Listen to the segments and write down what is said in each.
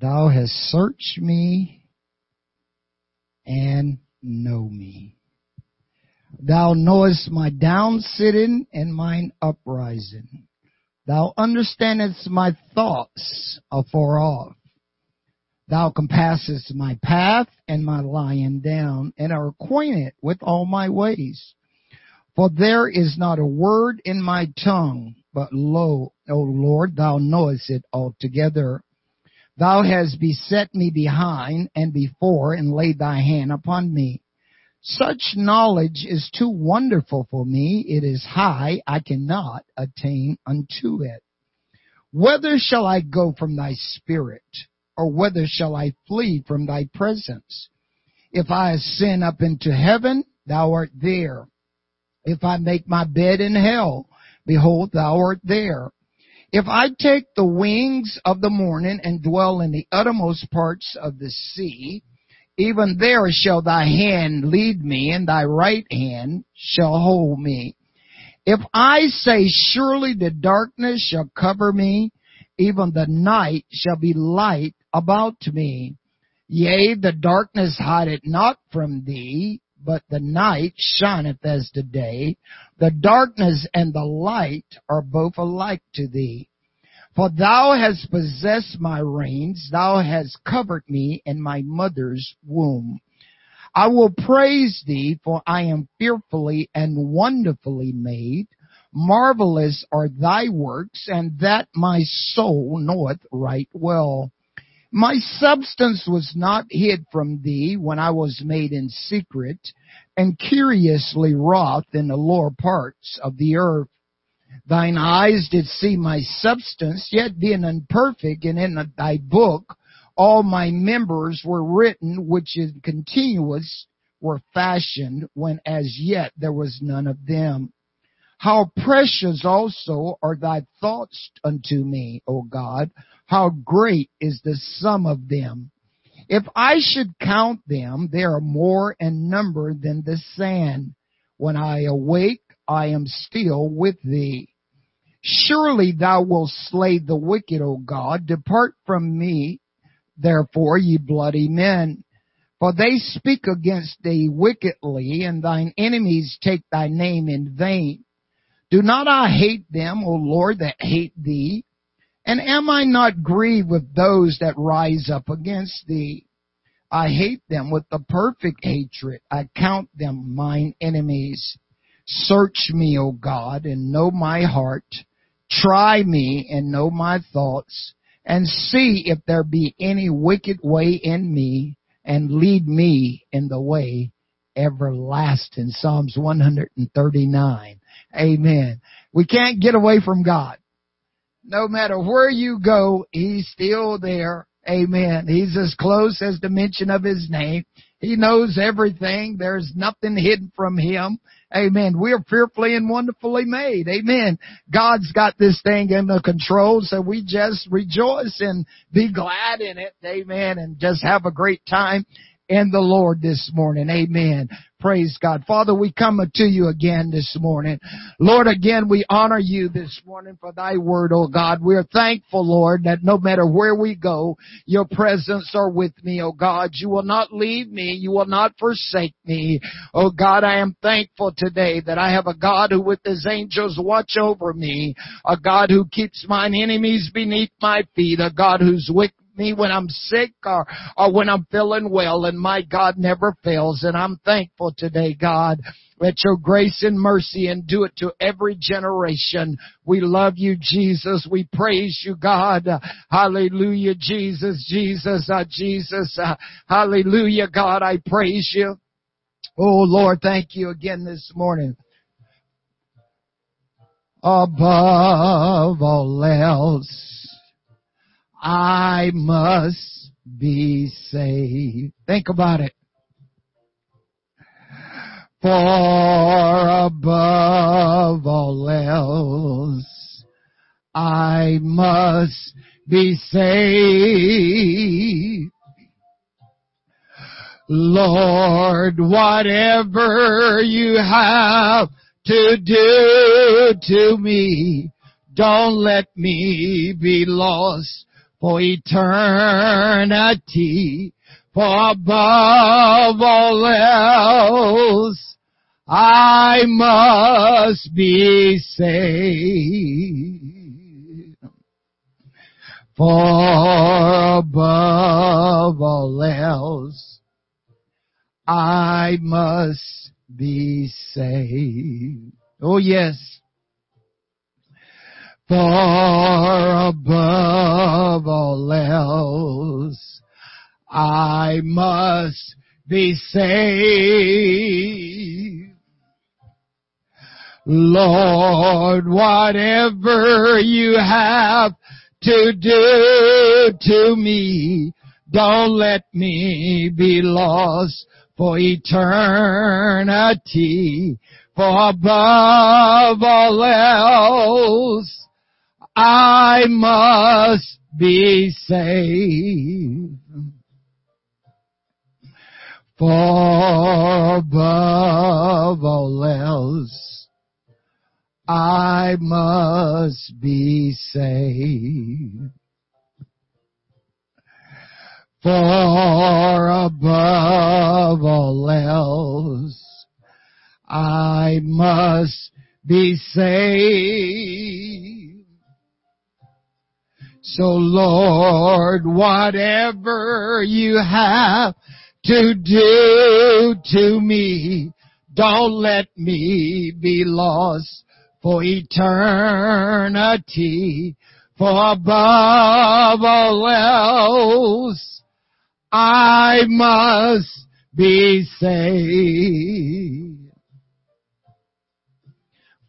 Thou hast searched me and know me. Thou knowest my down sitting and mine uprising. Thou understandest my thoughts afar off. Thou compassest my path and my lying down, and are acquainted with all my ways. For there is not a word in my tongue, but lo, O Lord, thou knowest it altogether. Thou hast beset me behind and before and laid thy hand upon me. Such knowledge is too wonderful for me. It is high. I cannot attain unto it. Whither shall I go from thy spirit? Or whither shall I flee from thy presence? If I ascend up into heaven, thou art there. If I make my bed in hell, behold, thou art there. If I take the wings of the morning and dwell in the uttermost parts of the sea, even there shall thy hand lead me, and thy right hand shall hold me. If I say, surely the darkness shall cover me, even the night shall be light about me. Yea, the darkness hideth not from thee, but the night shineth as the day. The darkness and the light are both alike to thee. For thou hast possessed my reins, thou hast covered me in my mother's womb. I will praise thee, for I am fearfully and wonderfully made. Marvelous are thy works, and that my soul knoweth right well. My substance was not hid from thee when I was made in secret and curiously wrought in the lower parts of the earth. Thine eyes did see my substance, yet being imperfect, and in thy book all my members were written, which in continuous were fashioned, when as yet there was none of them. How precious also are thy thoughts unto me, O God. How great is the sum of them. If I should count them, they are more in number than the sand. When I awake, I am still with thee. Surely thou wilt slay the wicked, O God. Depart from me, therefore, ye bloody men. For they speak against thee wickedly, and thine enemies take thy name in vain. Do not I hate them, O Lord, that hate thee? And am I not grieved with those that rise up against thee? I hate them with the perfect hatred. I count them mine enemies. Search me, O God, and know my heart. Try me and know my thoughts, and see if there be any wicked way in me, and lead me in the way everlasting. Psalms 139. Amen. We can't get away from God. No matter where you go, He's still there. Amen. He's as close as the mention of his name. He knows everything. There's nothing hidden from him. Amen. We are fearfully and wonderfully made. Amen. God's got this thing under control, so we just rejoice and be glad in it. Amen. And just have a great time in the Lord this morning. Amen. Praise God. Father, we come to you again this morning. Lord, again, we honor you this morning for thy word, oh God. We are thankful, Lord, that no matter where we go, your presence are with me, oh God. You will not leave me. You will not forsake me. Oh God, I am thankful today that I have a God who with his angels watch over me, a God who keeps mine enemies beneath my feet, a God who's with me when I'm sick or, or when I'm feeling well and my God never fails and I'm thankful today, God. Let your grace and mercy and do it to every generation. We love you, Jesus. We praise you, God. Hallelujah, Jesus, Jesus, uh, Jesus. Uh, hallelujah, God. I praise you. Oh Lord, thank you again this morning. Above all else, I must be saved. Think about it. For above all else, I must be saved. Lord, whatever you have to do to me, don't let me be lost for eternity. For above all else, I must be saved. For above all else, I must be saved. Oh yes. For above all else, I must be saved. Lord, whatever you have to do to me, don't let me be lost for eternity. For above all else, I must be saved. For above all else, I must be saved. For above all else, I must be saved. So Lord, whatever you have to do to me, don't let me be lost for eternity. For above all else, I must be saved.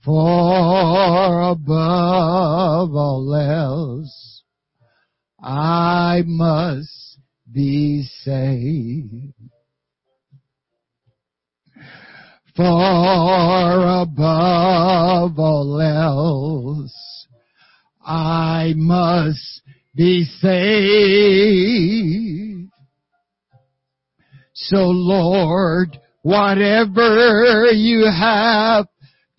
For above all else, I must be saved. For above all else, I must be saved. So Lord, whatever you have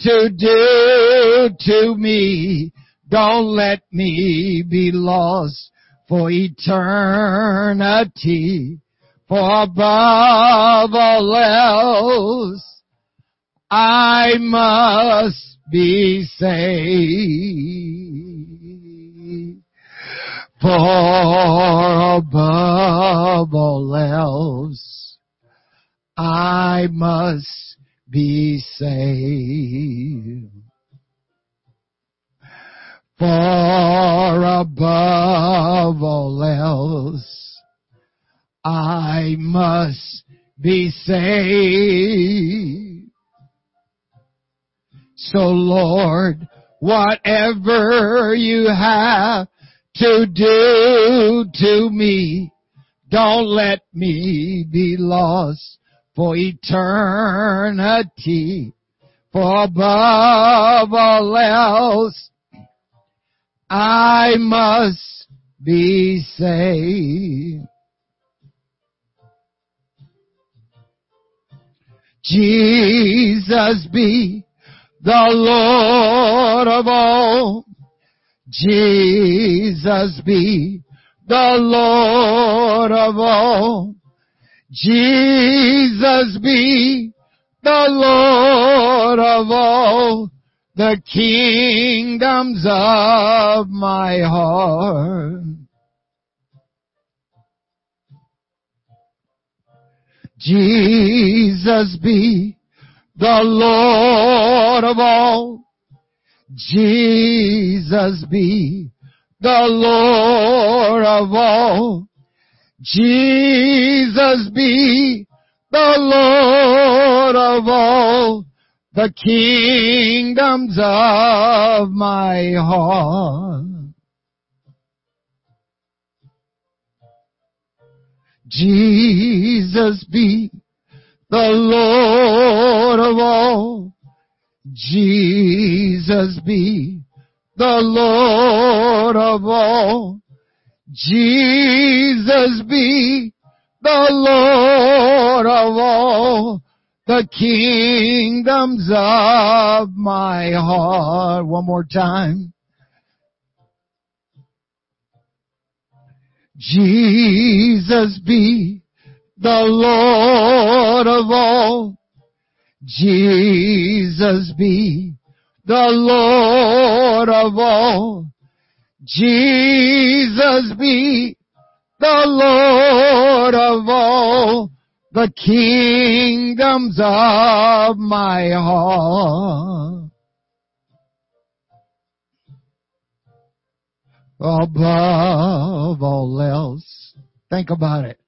to do to me, don't let me be lost for eternity. For above all else, I must be saved. For above all else, I must be saved. For above all else, I must be saved. So Lord, whatever you have to do to me, don't let me be lost for eternity. For above all else, I must be saved. Jesus be the Lord of all. Jesus be the Lord of all. Jesus be the Lord of all the kingdoms of my heart. Jesus be the Lord of all. Jesus be the Lord of all. Jesus be the Lord of all the kingdoms of my heart. Jesus be the Lord of all. Jesus be the Lord of all. Jesus be the Lord of all the kingdoms of my heart. One more time. Jesus be the Lord of all. Jesus be the Lord of all. Jesus be the Lord of all the kingdoms of my heart. Above all else, think about it.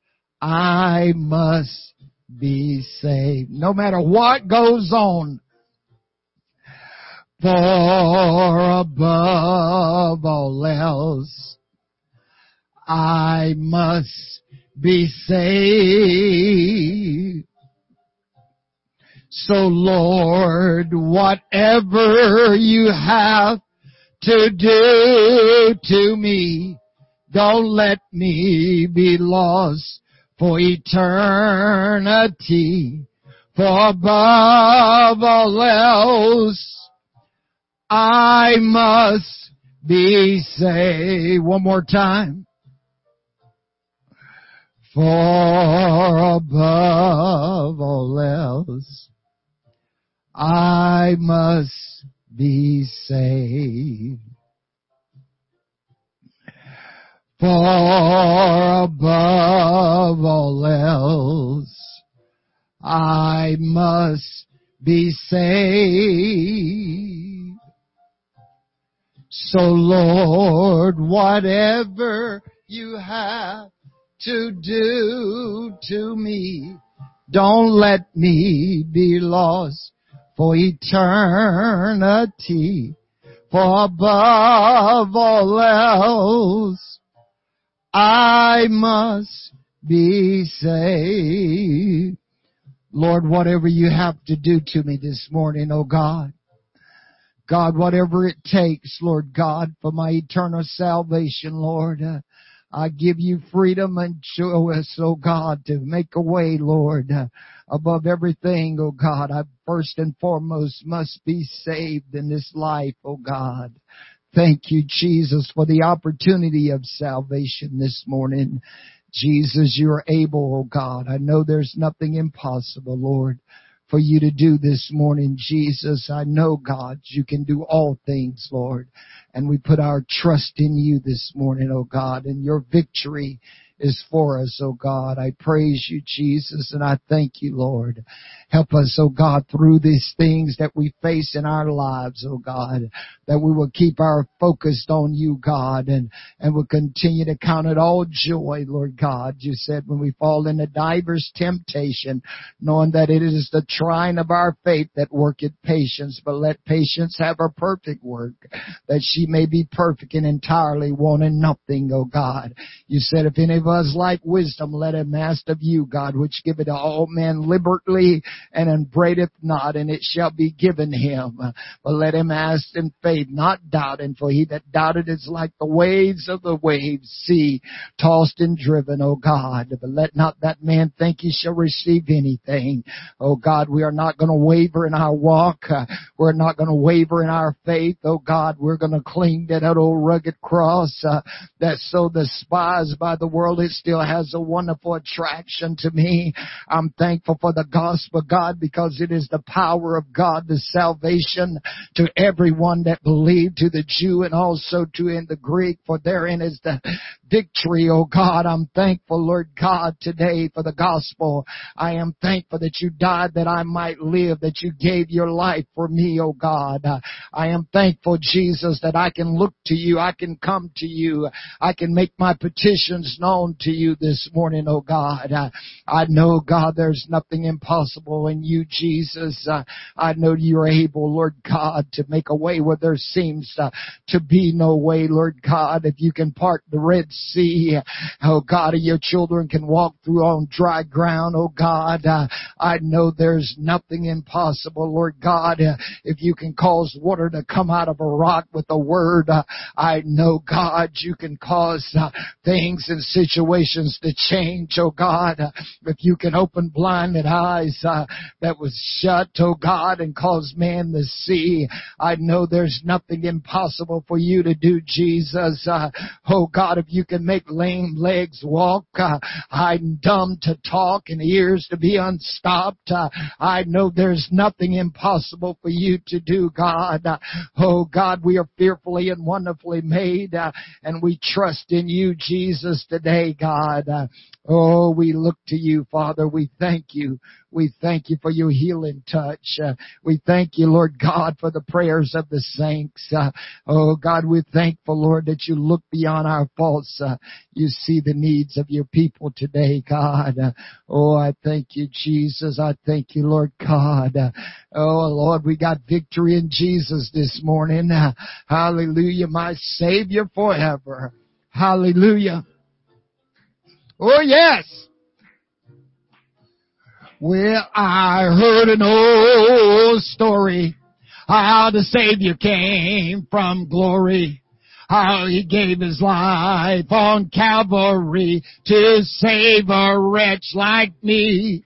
I must be saved. No matter what goes on, for above all else, I must be saved. So Lord, whatever you have to do to me, don't let me be lost for eternity. For above all else, I must be saved. One more time. For above all else, I must be saved. For above all else, I must be saved. So Lord, whatever you have to do to me. Don't let me be lost for eternity. For above all else, I must be saved. Lord, whatever you have to do to me this morning, oh God. God, whatever it takes, Lord God, for my eternal salvation, Lord. Uh, I give you freedom and show us, oh God, to make a way, Lord, above everything, oh God. I first and foremost must be saved in this life, oh God. Thank you, Jesus, for the opportunity of salvation this morning. Jesus, you're able, oh God. I know there's nothing impossible, Lord for you to do this morning, Jesus. I know, God, you can do all things, Lord. And we put our trust in you this morning, oh God, and your victory is for us, oh God. I praise you, Jesus, and I thank you, Lord. Help us, oh God, through these things that we face in our lives, oh God, that we will keep our focus on you, God, and, and will continue to count it all joy, Lord God. You said when we fall into divers temptation, knowing that it is the trying of our faith that worketh patience, but let patience have her perfect work, that she may be perfect and entirely wanting nothing, oh God. You said if any of us like wisdom, let him ask of you, God, which give it to all men liberally and upbraideth not, and it shall be given him. But let him ask in faith, not doubting, for he that doubted is like the waves of the waves, sea, tossed and driven, O God. But let not that man think he shall receive anything. O God, we are not going to waver in our walk. We're not going to waver in our faith. O God, we're going to cling to that old rugged cross uh, that's so despised by the world. It still has a wonderful attraction to me. I'm thankful for the gospel God because it is the power of God, the salvation to everyone that believe, to the Jew and also to in the Greek, for therein is the victory, oh God. I'm thankful, Lord God, today for the gospel. I am thankful that you died that I might live, that you gave your life for me, oh God. I am thankful, Jesus, that I can look to you, I can come to you, I can make my petitions known to you this morning, oh God. I know, God, there's nothing impossible in you, Jesus. I know you're able, Lord God, to make a way where there seems to be no way, Lord God. If you can part the Red Sea, oh God, your children can walk through on dry ground, oh God. Uh, I know there's nothing impossible, Lord God. Uh, if you can cause water to come out of a rock with a word, uh, I know, God, you can cause uh, things and situations to change, oh God. if you can open blinded eyes, uh, that was shut, oh God, and cause man to see. I know there's nothing impossible for you to do, Jesus. Uh, oh God, if you can make lame legs walk. Uh, I'm dumb to talk and ears to be unstopped. Uh, I know there's nothing impossible for you to do, God. Uh, oh God, we are fearfully and wonderfully made, uh, and we trust in you, Jesus, today, God. Uh, Oh, we look to you, Father. We thank you. We thank you for your healing touch. Uh, we thank you, Lord God, for the prayers of the saints. Uh, oh, God, we're thankful, Lord, that you look beyond our faults. Uh, you see the needs of your people today, God. Uh, oh, I thank you, Jesus. I thank you, Lord God. Uh, oh, Lord, we got victory in Jesus this morning. Uh, hallelujah, my Savior forever. Hallelujah. Oh yes. Well, I heard an old story how the Savior came from glory. How he gave his life on Calvary to save a wretch like me.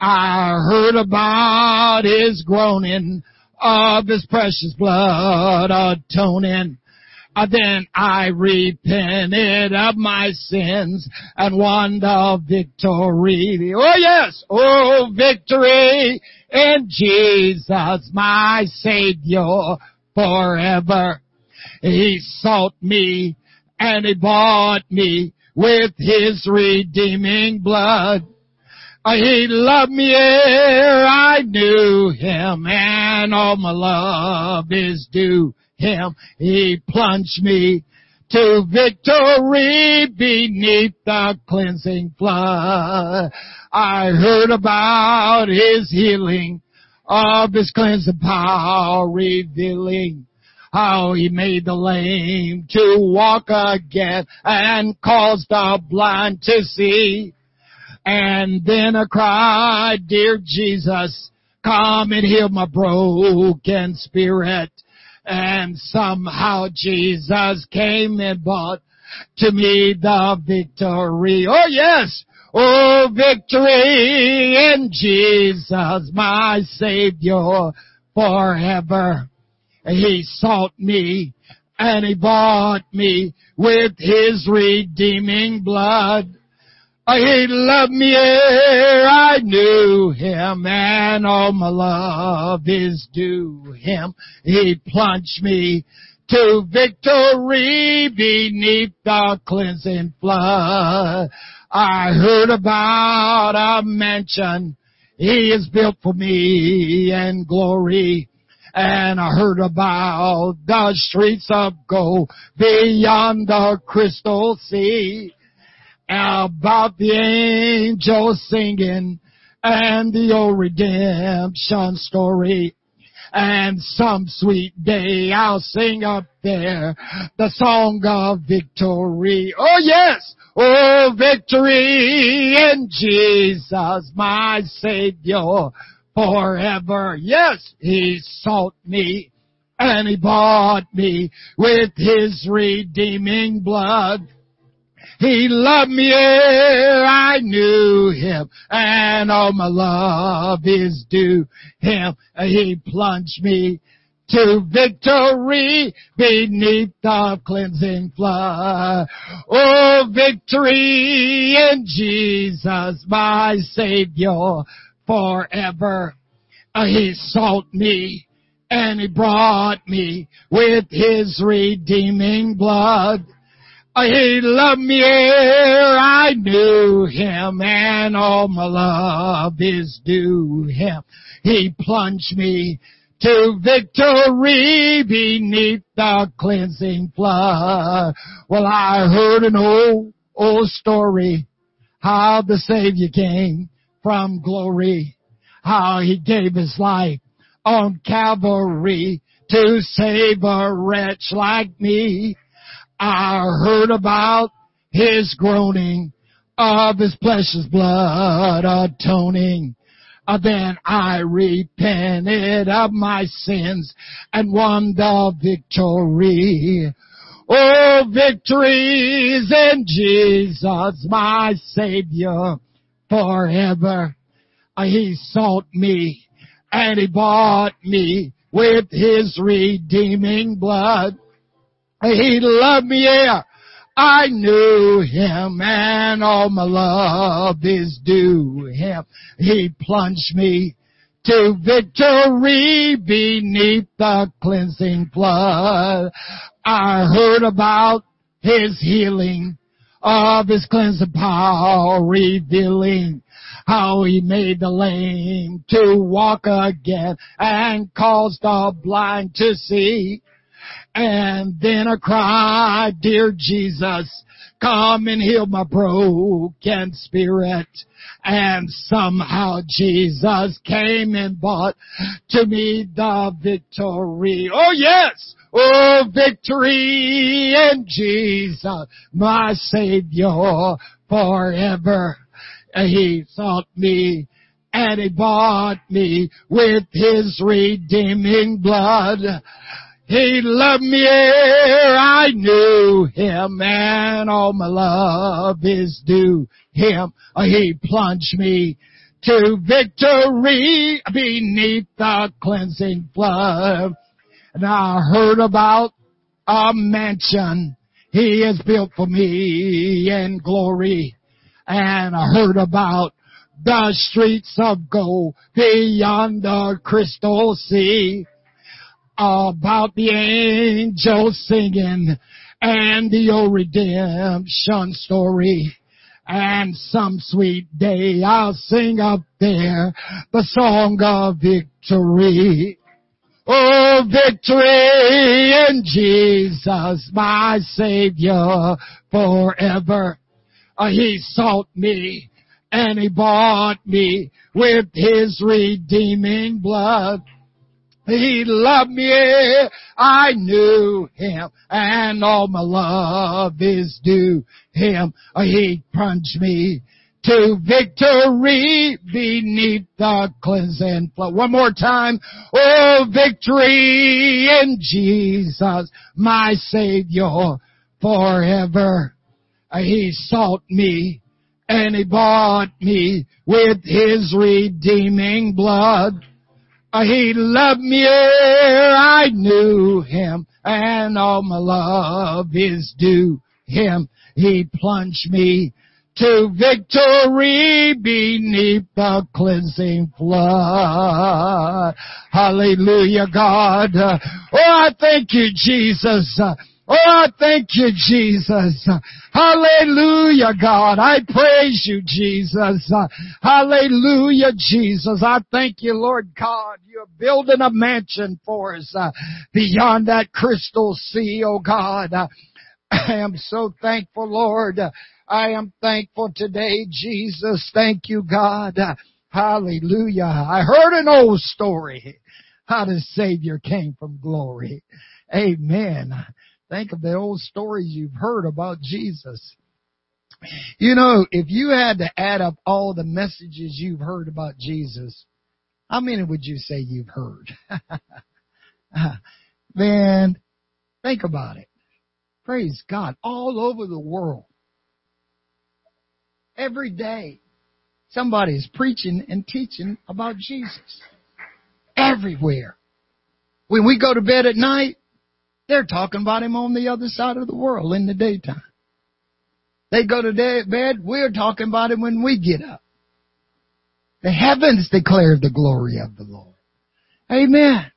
I heard about his groaning of his precious blood atoning Uh, then I repented of my sins and won the victory. Oh yes, oh victory in Jesus, my Savior forever. He sought me and he bought me with his redeeming blood. Uh, he loved me ere I knew him and all my love is due him. He plunged me to victory beneath the cleansing flood. I heard about his healing of his cleansing power revealing how he made the lame to walk again and caused the blind to see. And then I cried, dear Jesus, come and heal my broken spirit. And somehow Jesus came and bought to me the victory. Oh yes! Oh victory in Jesus, my Savior forever. He sought me and he bought me with his redeeming blood. He loved me ere I knew him, and all my love is due him. He plunged me to victory beneath the cleansing flood. I heard about a mansion he has built for me in glory. And I heard about the streets of gold beyond the crystal sea about the angels singing and the old redemption story. And some sweet day I'll sing up there the song of victory. Oh yes! Oh victory in Jesus, my Savior forever. Yes, He sought me and He bought me with His redeeming blood. He loved me ere I knew him, and all my love is due him. He plunged me to victory beneath the cleansing flood. Oh, victory in Jesus, my Savior, forever. Uh, he sought me and he brought me with his redeeming blood. He loved me ere I knew him, and all my love is due him. He plunged me to victory beneath the cleansing flood. Well, I heard an old, old story how the Savior came from glory, how he gave his life on Calvary to save a wretch like me. I heard about his groaning of his precious blood atoning. Uh, then I repented of my sins and won the victory. Oh, victories in Jesus, my Savior, forever. Uh, he sought me and he bought me with his redeeming blood. He loved me ere I knew him and all my love is due him. He plunged me to victory beneath the cleansing flood. I heard about his healing of his cleansing power revealing how he made the lame to walk again and caused the blind to see. And then I cried, dear Jesus, come and heal my broken spirit. And somehow Jesus came and bought to me the victory. Oh yes! Oh, victory in Jesus, my Savior forever. He sought me and he bought me with his redeeming blood. He loved me ere I knew him and all my love is due him. He plunged me to victory beneath the cleansing flood. And I heard about a mansion he has built for me in glory. And I heard about the streets of gold beyond the crystal sea. About the angels singing and the old redemption story. And some sweet day I'll sing up there the song of victory. Oh, victory in Jesus, my Savior forever. Uh, he sought me and he bought me with his redeeming blood. He loved me, I knew him, and all my love is due him. He plunged me to victory beneath the cleansing flood. One more time. Oh, victory in Jesus, my Savior forever. He sought me and he bought me with his redeeming blood. He loved me ere I knew him and all my love is due him. He plunged me to victory beneath the cleansing flood. Hallelujah, God. Oh, I thank you, Jesus. Oh, I thank you, Jesus. Hallelujah, God. I praise you, Jesus. Hallelujah, Jesus. I thank you, Lord God. You're building a mansion for us uh, beyond that crystal sea, oh God. I am so thankful, Lord. I am thankful today, Jesus. Thank you, God. Hallelujah. I heard an old story how the Savior came from glory. Amen. Think of the old stories you've heard about Jesus. You know, if you had to add up all the messages you've heard about Jesus, how many would you say you've heard? Man, think about it. Praise God. All over the world. Every day, somebody is preaching and teaching about Jesus. Everywhere. When we go to bed at night, they're talking about him on the other side of the world in the daytime. They go to bed, we're talking about him when we get up. The heavens declare the glory of the Lord. Amen.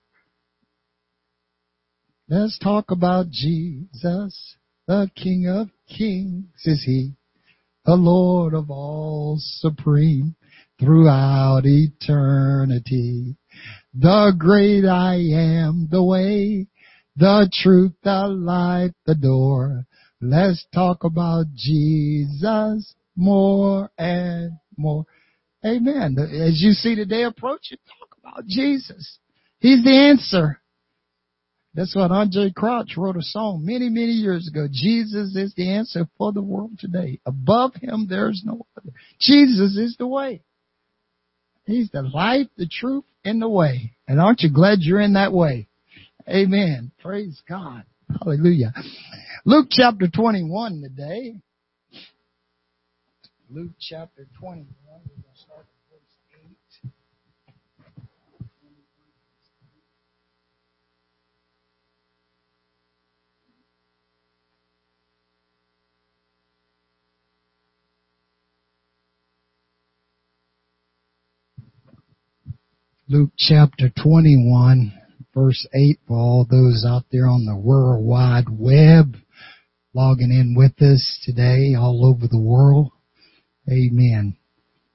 Let's talk about Jesus, the King of Kings is He the Lord of all supreme throughout eternity. The great I am, the way, the truth, the life, the door. Let's talk about Jesus more and more. Amen. As you see the day approaching, talk about Jesus. He's the answer. That's what Andraé Crouch wrote a song many, many years ago. Jesus is the answer for the world today. Above him, there's no other. Jesus is the way. He's the life, the truth, and the way. And aren't you glad you're in that way? Amen. Praise God. Hallelujah. Luke chapter 21 today. Luke chapter 21. We're going to start verse eight. Luke chapter 21 verse 8 for all those out there on the World Wide Web logging in with us today all over the world. Amen.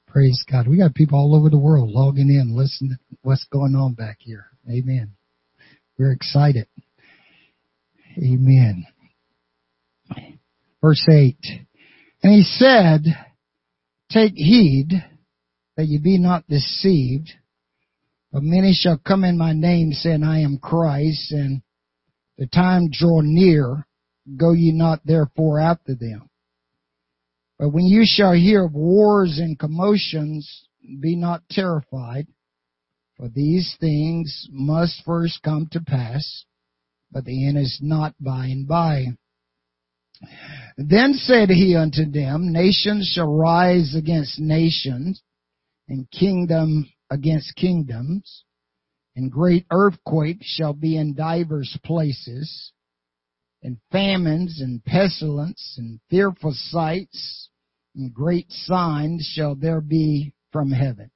Praise God. We got people all over the world logging in, listening to what's going on back here. Amen. We're excited. Amen. Verse 8. And he said, Take heed that you be not deceived. But many shall come in my name saying, I am Christ, and the time draw near. Go ye not therefore after them. But when you shall hear of wars and commotions, be not terrified, for these things must first come to pass, but the end is not by and by. Then said he unto them, Nations shall rise against nations, and kingdom against kingdoms, and great earthquakes shall be in divers places, and famines and pestilence and fearful sights and great signs shall there be from heaven.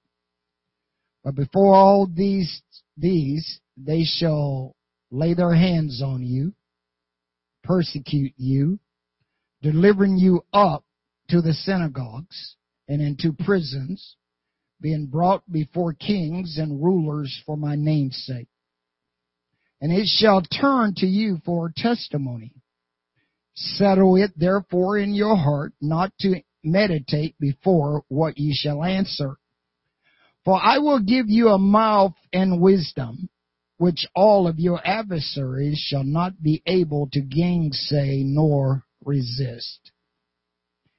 But before all these, these, they shall lay their hands on you, persecute you, delivering you up to the synagogues and into prisons, being brought before kings and rulers for my name's sake. And it shall turn to you for testimony. Settle it therefore in your heart not to meditate before what you shall answer. For I will give you a mouth and wisdom, which all of your adversaries shall not be able to gainsay nor resist.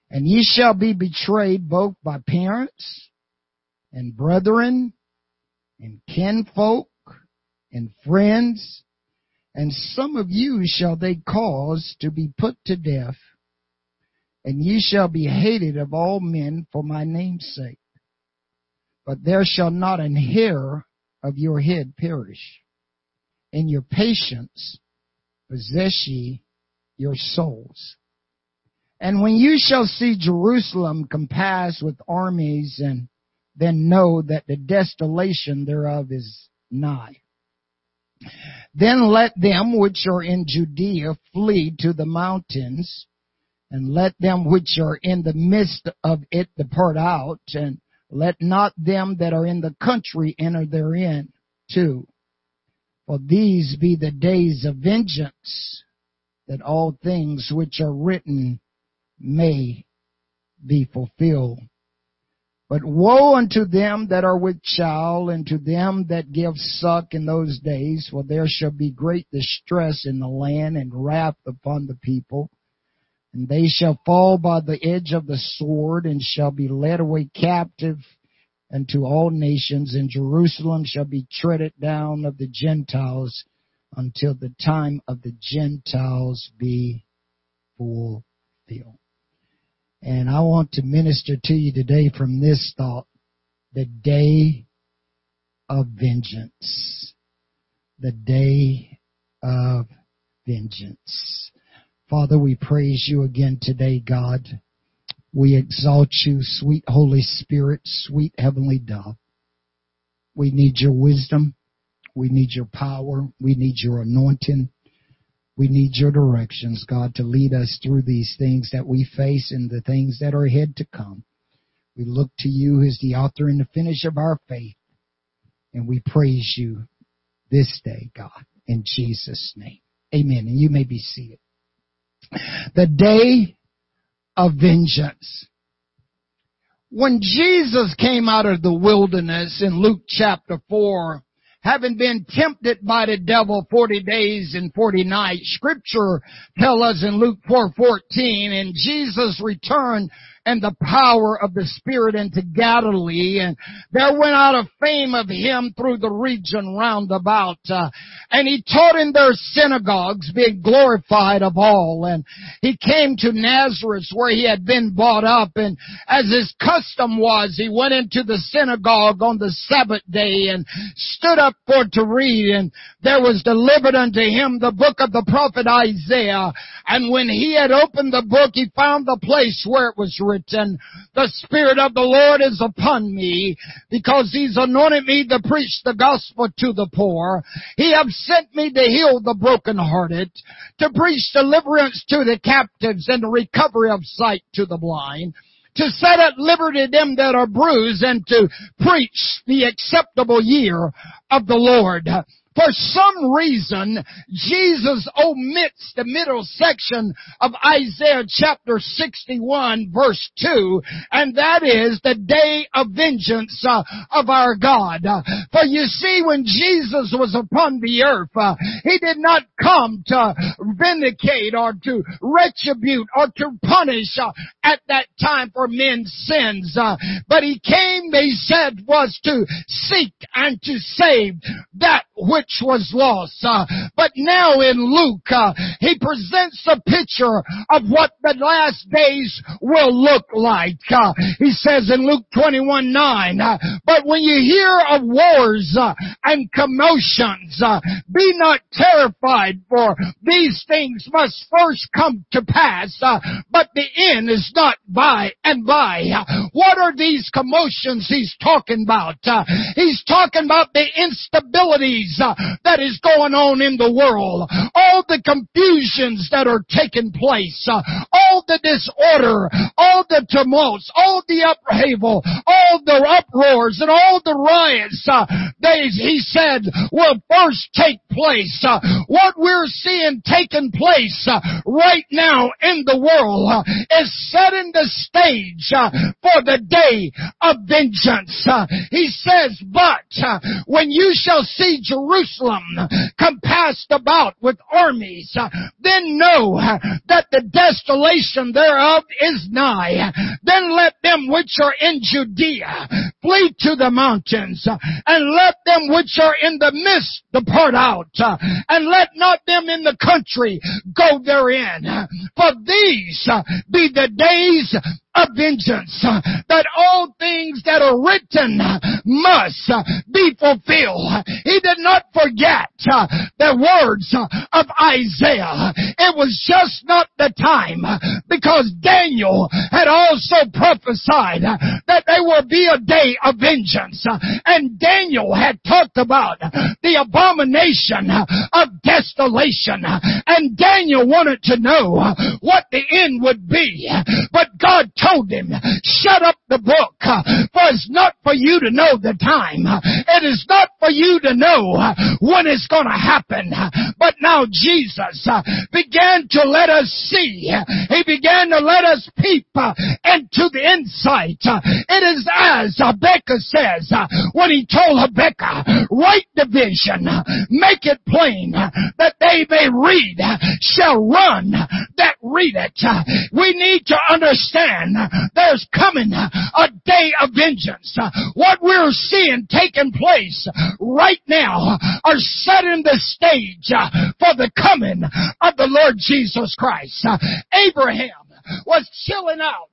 And ye shall be betrayed both by parents and brethren and kinfolk and friends, and some of you shall they cause to be put to death, and ye shall be hated of all men for my name's sake. But there shall not an hair of your head perish. In your patience possess ye your souls. And when you shall see Jerusalem compassed with armies, and then know that the desolation thereof is nigh. Then let them which are in Judea flee to the mountains, and let them which are in the midst of it depart out, and let not them that are in the country enter therein too. For these be the days of vengeance, that all things which are written may be fulfilled. But woe unto them that are with child, and to them that give suck in those days, for there shall be great distress in the land, and wrath upon the people. And they shall fall by the edge of the sword, and shall be led away captive unto all nations, and Jerusalem shall be treaded down of the Gentiles until the time of the Gentiles be fulfilled. And I want to minister to you today from this thought, the day of vengeance. The day of vengeance. Father, we praise you again today, God. We exalt you, sweet Holy Spirit, sweet Heavenly Dove. We need your wisdom. We need your power. We need your anointing. We need your directions, God, to lead us through these things that we face and the things that are ahead to come. We look to you as the author and the finish of our faith. And we praise you this day, God, in Jesus' name. Amen. And you may be seated. The day of vengeance. When Jesus came out of the wilderness in Luke chapter 4, having been tempted by the devil 40 days and 40 nights. Scripture tell us in Luke 4:14 and Jesus returned and the power of the Spirit into Galilee, and there went out a fame of him through the region round about. Uh, and he taught in their synagogues, being glorified of all. And he came to Nazareth where he had been brought up, and as his custom was, he went into the synagogue on the Sabbath day and stood up for to read, and there was delivered unto him the book of the prophet Isaiah. And when he had opened the book, he found the place where it was written and the spirit of the Lord is upon me because he's anointed me to preach the gospel to the poor. He have sent me to heal the brokenhearted, to preach deliverance to the captives and the recovery of sight to the blind to set at liberty them that are bruised and to preach the acceptable year of the Lord. For some reason, Jesus omits the middle section of Isaiah chapter 61 verse 2, and that is the day of vengeance uh, of our God. For you see, when Jesus was upon the earth, uh, He did not come to vindicate or to retribute or to punish uh, at that time for men's sins, but He came, they said, was to seek and to save that which was lost. Uh, but now in Luke, uh, he presents a picture of what the last days will look like. Uh, he says in Luke 21, 9, uh, but when you hear of wars uh, and commotions, uh, be not terrified for these things must first come to pass, but the end is not by and by. What are these commotions he's talking about? he's talking about the instabilities that is going on in the world, all the confusions that are taking place, uh, all the disorder, all the tumults, all the upheaval, all the uproars and all the riots, uh, they, he said, will first take place. Uh, what we're seeing taking place right now in the world is setting the stage for the day of vengeance. He says, but when you shall see Jerusalem Jerusalem compassed about with armies, uh, then know uh, that the desolation thereof is nigh. Then let them which are in Judea flee to the mountains, uh, and let them which are in the midst depart out, and let not them in the country go therein. For these be the days of vengeance, uh, that all things that are written uh, must uh, be fulfilled. He did not forget the words of Isaiah. It was just not the time because Daniel had also prophesied that there will be a day of vengeance. And Daniel had talked about the abomination of desolation. And Daniel wanted to know what the end would be. But God told told him, shut up the book, for it's not for you to know the time. It is not for you to know when it's to happen. But now Jesus uh, began to let us see. He began to let us peep uh, into the insight. Uh, it is as Habakkuk says when he told Habakkuk, write the vision, make it plain that they may read, shall run that read it. We need to understand there's coming a day of vengeance. What we're seeing taking place right now are setting the stage for the coming of the Lord Jesus Christ. Abraham was chilling out.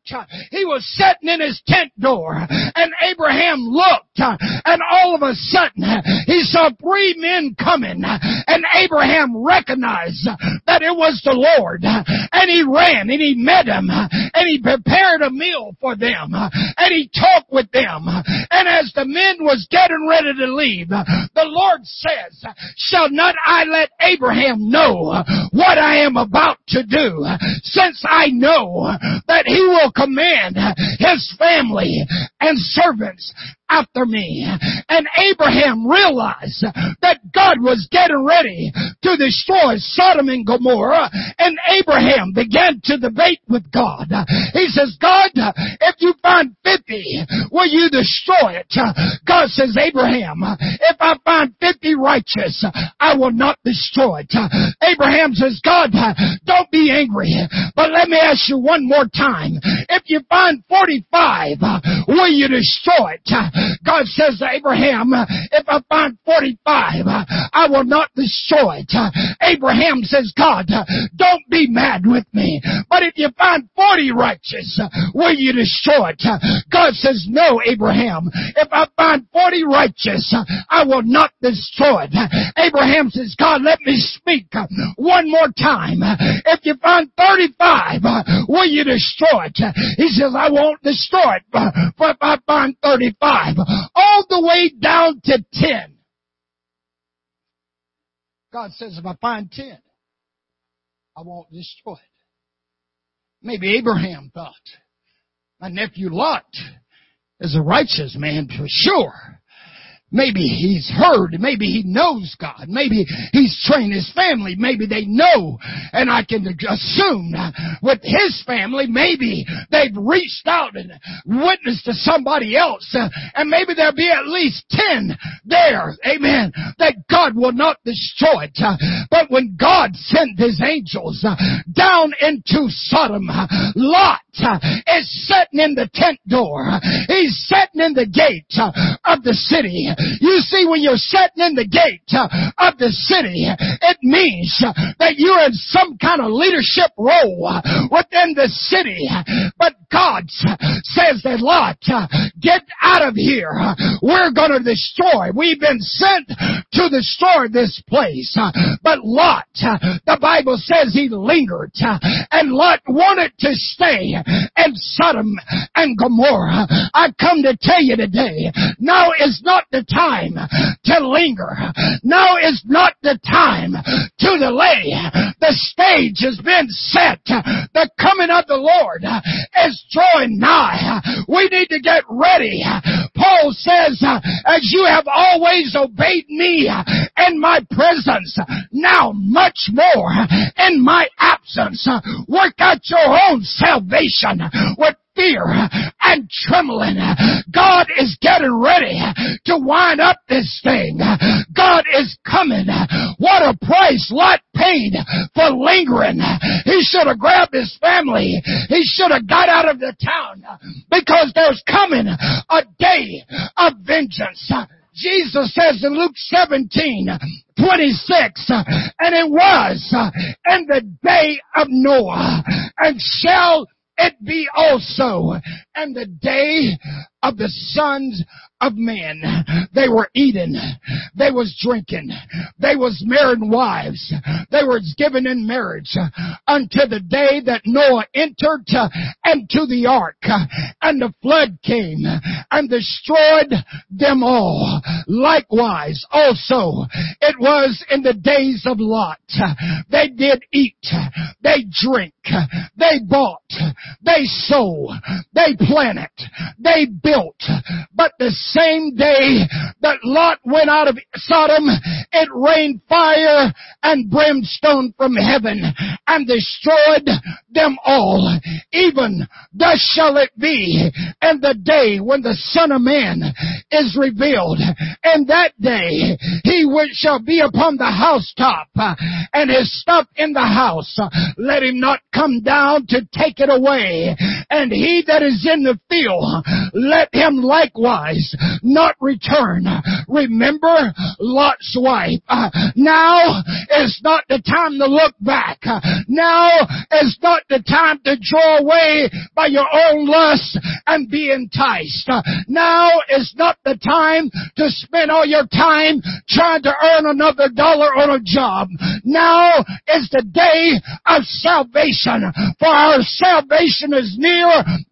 He was sitting in his tent door and Abraham looked and all of a sudden he saw three men coming and Abraham recognized that it was the Lord and he ran and he met them and he prepared a meal for them and he talked with them and as the men was getting ready to leave the Lord says shall not I let Abraham know what I am about to do since I know know that he will command his family and servants after me. And Abraham realized that God was getting ready to destroy Sodom and Gomorrah. And Abraham began to debate with God. He says, God, if you find 50, will you destroy it? God says, Abraham, if I find 50 righteous, I will not destroy it. Abraham says, God, don't be angry, but let me ask you one more time. If you find 45, will you destroy it? God says to Abraham, if I find 45, I will not destroy it. Abraham says, God, don't be mad with me. But if you find 40 righteous, will you destroy it? God says, no, Abraham. If I find 40 righteous, I will not destroy it. Abraham says, God, let me speak one more time. If you find 35, will you destroy it? He says, I won't destroy it. But if I find 35, all the way down to 10. God says, if I find 10, I won't destroy it. Maybe Abraham thought, my nephew Lot is a righteous man for sure. Maybe he's heard. Maybe he knows God. Maybe he's trained his family. Maybe they know. And I can assume with his family, maybe they've reached out and witnessed to somebody else. Uh, and maybe there'll be at least 10 there. Amen. That God will not destroy it. Uh, but when God sent his angels uh, down into Sodom, Lot is sitting in the tent door. He's sitting in the gate of the city. You see, when you're sitting in the gate uh, of the city, it means uh, that you're in some kind of leadership role uh, within the city. But God says that Lot, get out of here. We're going to destroy. We've been sent to destroy this place. But Lot, the Bible says he lingered and Lot wanted to stay in Sodom and Gomorrah. I come to tell you today, now is not the time to linger. Now is not the time to delay. The stage has been set. The coming of the Lord is drawing nigh. We need to get ready. Paul says, as you have always obeyed me in my presence, now much more in my absence, work out your own salvation with fear and trembling. God is getting ready to wind up this thing. God is coming. What a price Lot paid for lingering. He should have grabbed his family. He should have got out of the town because there's coming a day of vengeance. Jesus says in Luke 17, 26, and it was in the day of Noah, and shall it be also And the day of the sons of men. They were eating. They was drinking. They was marrying wives. They was given in marriage until the day that Noah entered into the ark and the flood came and destroyed them all. Likewise, also, it was in the days of Lot. They did eat. They drink. They bought. They sold. They planted. They built. But the same day that Lot went out of Sodom, it rained fire and brimstone from heaven and destroyed them all. Even thus shall it be in the day when the Son of Man is revealed. And that day he which shall be upon the housetop uh, and his stuff in the house. Uh, let him not come down to take it away. And he that is in the field, let him likewise not return. Remember Lot's wife. Now is not the time to look back. Now is not the time to draw away by your own lust and be enticed. Now is not the time to spend all your time trying to earn another dollar on a job. Now is the day of salvation. For our salvation is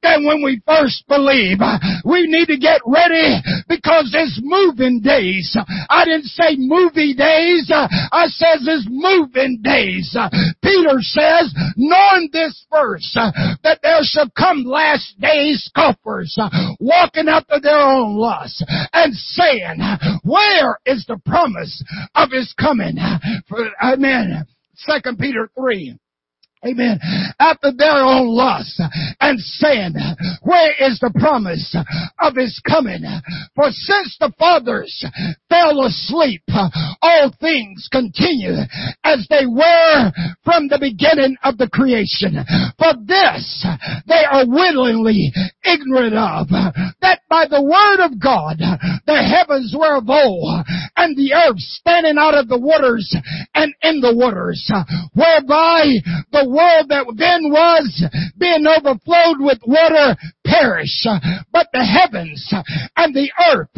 than when we first believe. We need to get ready because it's moving days. I didn't say movie days. I says it's moving days. Peter says, knowing this verse, that there shall come last days scoffers, walking after their own lust, and saying, where is the promise of his coming? Amen. Second Peter 3 Amen. After their own lust and saying, where is the promise of his coming? For since the fathers fell asleep, all things continue as they were from the beginning of the creation. For this they are willingly ignorant of, that by the word of God the heavens were of old, and the earth standing out of the waters and in the waters, whereby the world that then was being overflowed with water perish, but the heavens and the earth,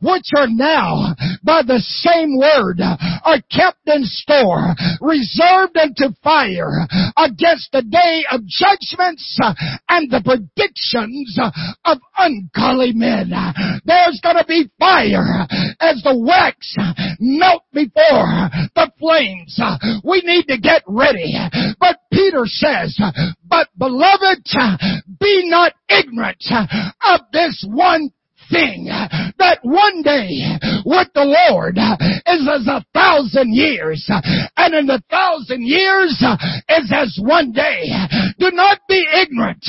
which are now by the same word, are kept in store, reserved unto fire against the day of judgments uh, and the predictions uh, of ungodly men. There's gonna be fire as the wax melt before the flames. We need to get ready. But Peter says, but beloved, be not ignorant of this one thing that one day with the Lord is as a thousand years and in a thousand years is as one day. Do not be ignorant,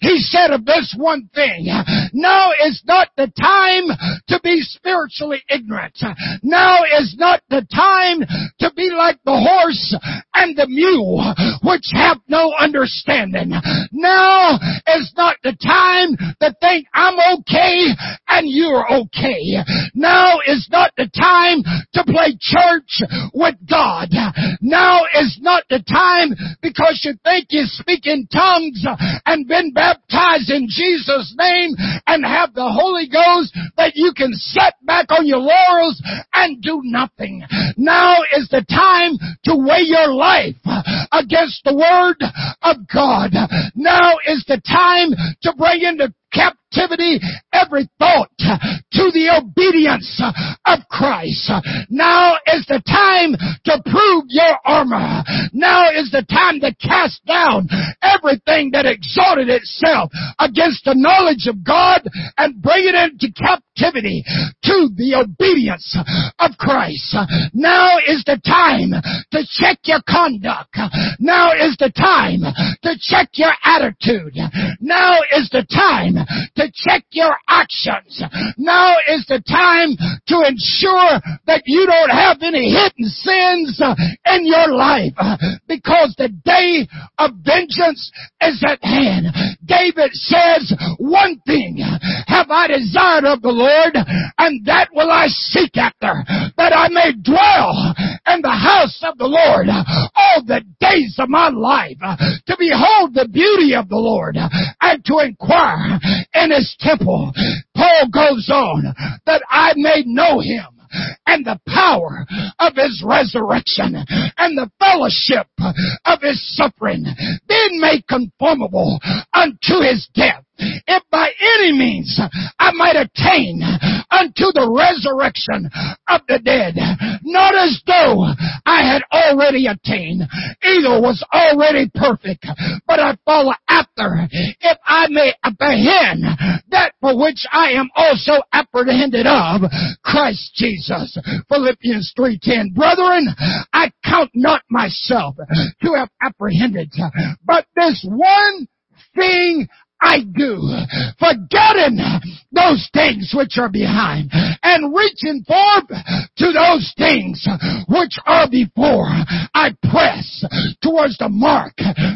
he said of this one thing. Now is not the time to be spiritually ignorant. Now is not the time to be like the horse and the mule which have no understanding. Now is not the time to think I'm okay and you're okay. Now is not the time to play church with God. Now is not the time because you think you speak in tongues and been baptized in Jesus' name and have the Holy Ghost that you can sit back on your laurels and do nothing. Now is the time to weigh your life against the Word of God. Now is the time to bring into captivity every thought to the obedience of Christ. Now is the time to prove your armor. Now is the time to cast down everything that exalted itself against the knowledge of God and bring it into captivity to the obedience of Christ. Now is the time to check your conduct. Now is the time to check your attitude. Now is the time to check your actions. Now is the time to ensure that you don't have any hidden sins in your life because the day of vengeance is at hand. David says, one thing have I desired of the Lord and that will I seek after that I may dwell in the house of the Lord all the days of my life to behold the beauty of the Lord and to inquire in his temple. Paul goes on that I may know him and the power of his resurrection and the fellowship of his suffering, being made conformable unto his death if by any means I might attain unto the resurrection of the dead, not as though I had already attained, either was already perfect, but I follow after, if I may apprehend that for which I am also apprehended of Christ Jesus. Philippians 3.10. Brethren, I count not myself to have apprehended, but this one thing I do, forgetting those things which are behind and reaching forth to those things which are before. I press towards the mark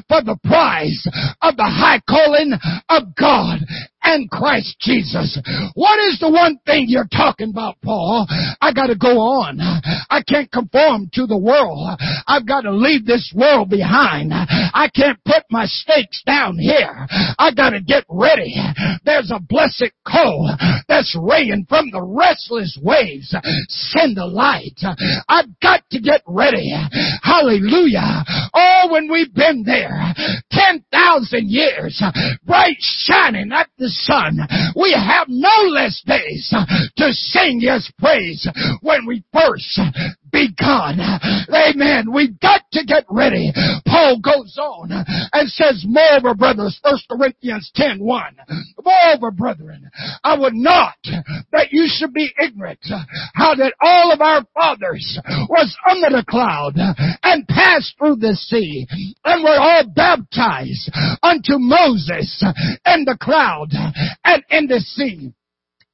for the prize of the high calling of God and Christ Jesus. What is the one thing you're talking about, Paul? I gotta go on. I can't conform to the world. I've got to leave this world behind. I can't put my stakes down here. I gotta get ready. There's a blessed call that's raying from the restless waves. Send the light. I've got to get ready. Hallelujah. Oh, when we've been there 10,000 years, uh, bright shining at the sun, we have no less days uh, to sing His praise. When we first begun. Amen. We've got to get ready. Paul goes on and says, Moreover, brothers, 1 Corinthians 10 1. Moreover, brethren, I would not that you should be ignorant how that all of our fathers was under the cloud and passed through the sea and were all baptized unto Moses in the cloud and in the sea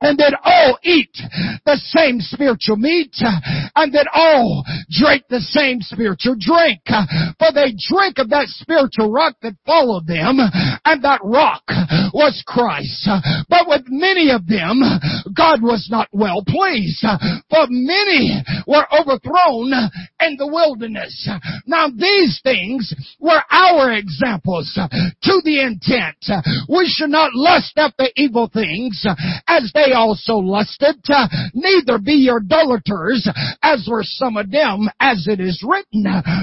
and that all eat the same spiritual meat, and that all drink the same spiritual drink. For they drink of that spiritual rock that followed them, and that rock was Christ. But with many of them, God was not well pleased, for many were overthrown in the wilderness. Now these things were our examples to the intent we should not lust after evil things as they also lusted, uh, neither be your idolaters as were some of them, as it is written.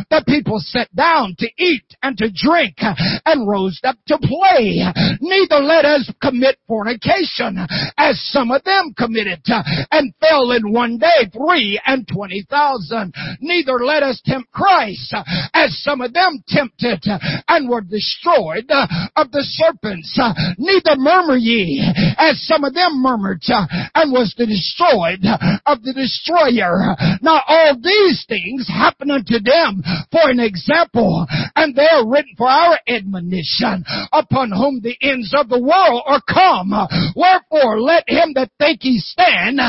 The people sat down to eat and to drink and rose up to play. Neither let us commit fornication as some of them committed uh, and fell in one day three and twenty thousand. Neither let us tempt Christ as some of them tempted and were destroyed uh, of the serpents. Neither murmur ye as some of them murmured Uh, and was the destroyed uh, of the destroyer. Now all these things happen unto them for an example, and they are written for our admonition, upon whom the ends of the world are come. Wherefore let him that think he stand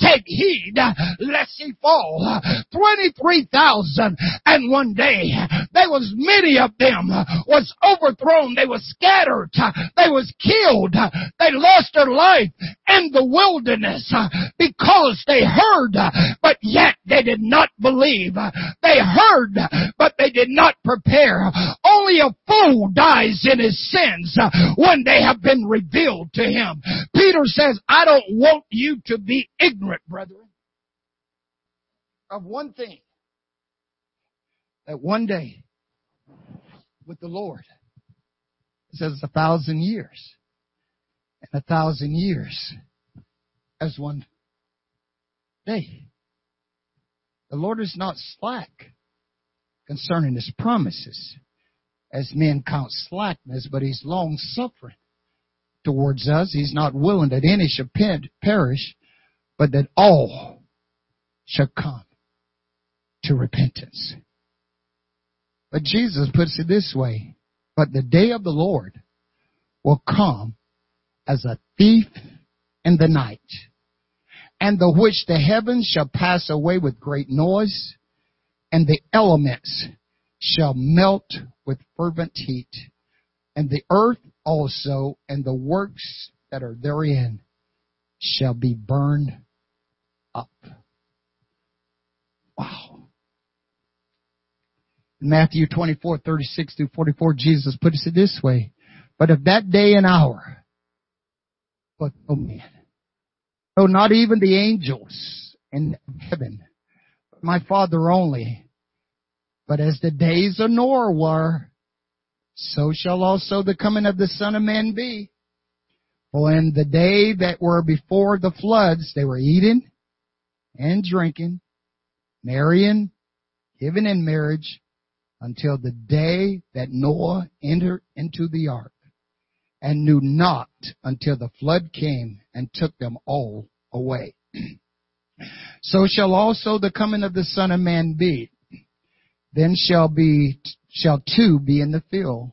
take heed lest he fall. Twenty-three thousand and one day. There was many of them was overthrown. They were scattered. They was killed. They lost their life in the wilderness uh, because they heard, uh, but yet they did not believe. Uh, they heard, but they did not prepare. Only a fool dies in his sins when they have been revealed to him. Peter says, I don't want you to be ignorant, brethren, of one thing. That one day with the Lord it says a thousand years. And a thousand years as one day. The Lord is not slack concerning his promises, as men count slackness, but he's long suffering towards us. He's not willing that any should perish, but that all shall come to repentance. But Jesus puts it this way, but the day of the Lord will come as a thief in the night and the which the heavens shall pass away with great noise, and the elements shall melt with fervent heat, and the earth also and the works that are therein shall be burned up. Wow. In Matthew 24, 36 through 44, Jesus puts it this way, but of that day and hour, but oh man, no, not even the angels in heaven, my Father only. But as the days of Noah were, so shall also the coming of the Son of Man be. For in the day that were before the floods, they were eating and drinking, marrying, giving in marriage, until the day that Noah entered into the ark and knew not until the flood came and took them all away. so shall also the coming of the Son of Man be. Then shall be, shall two be in the field.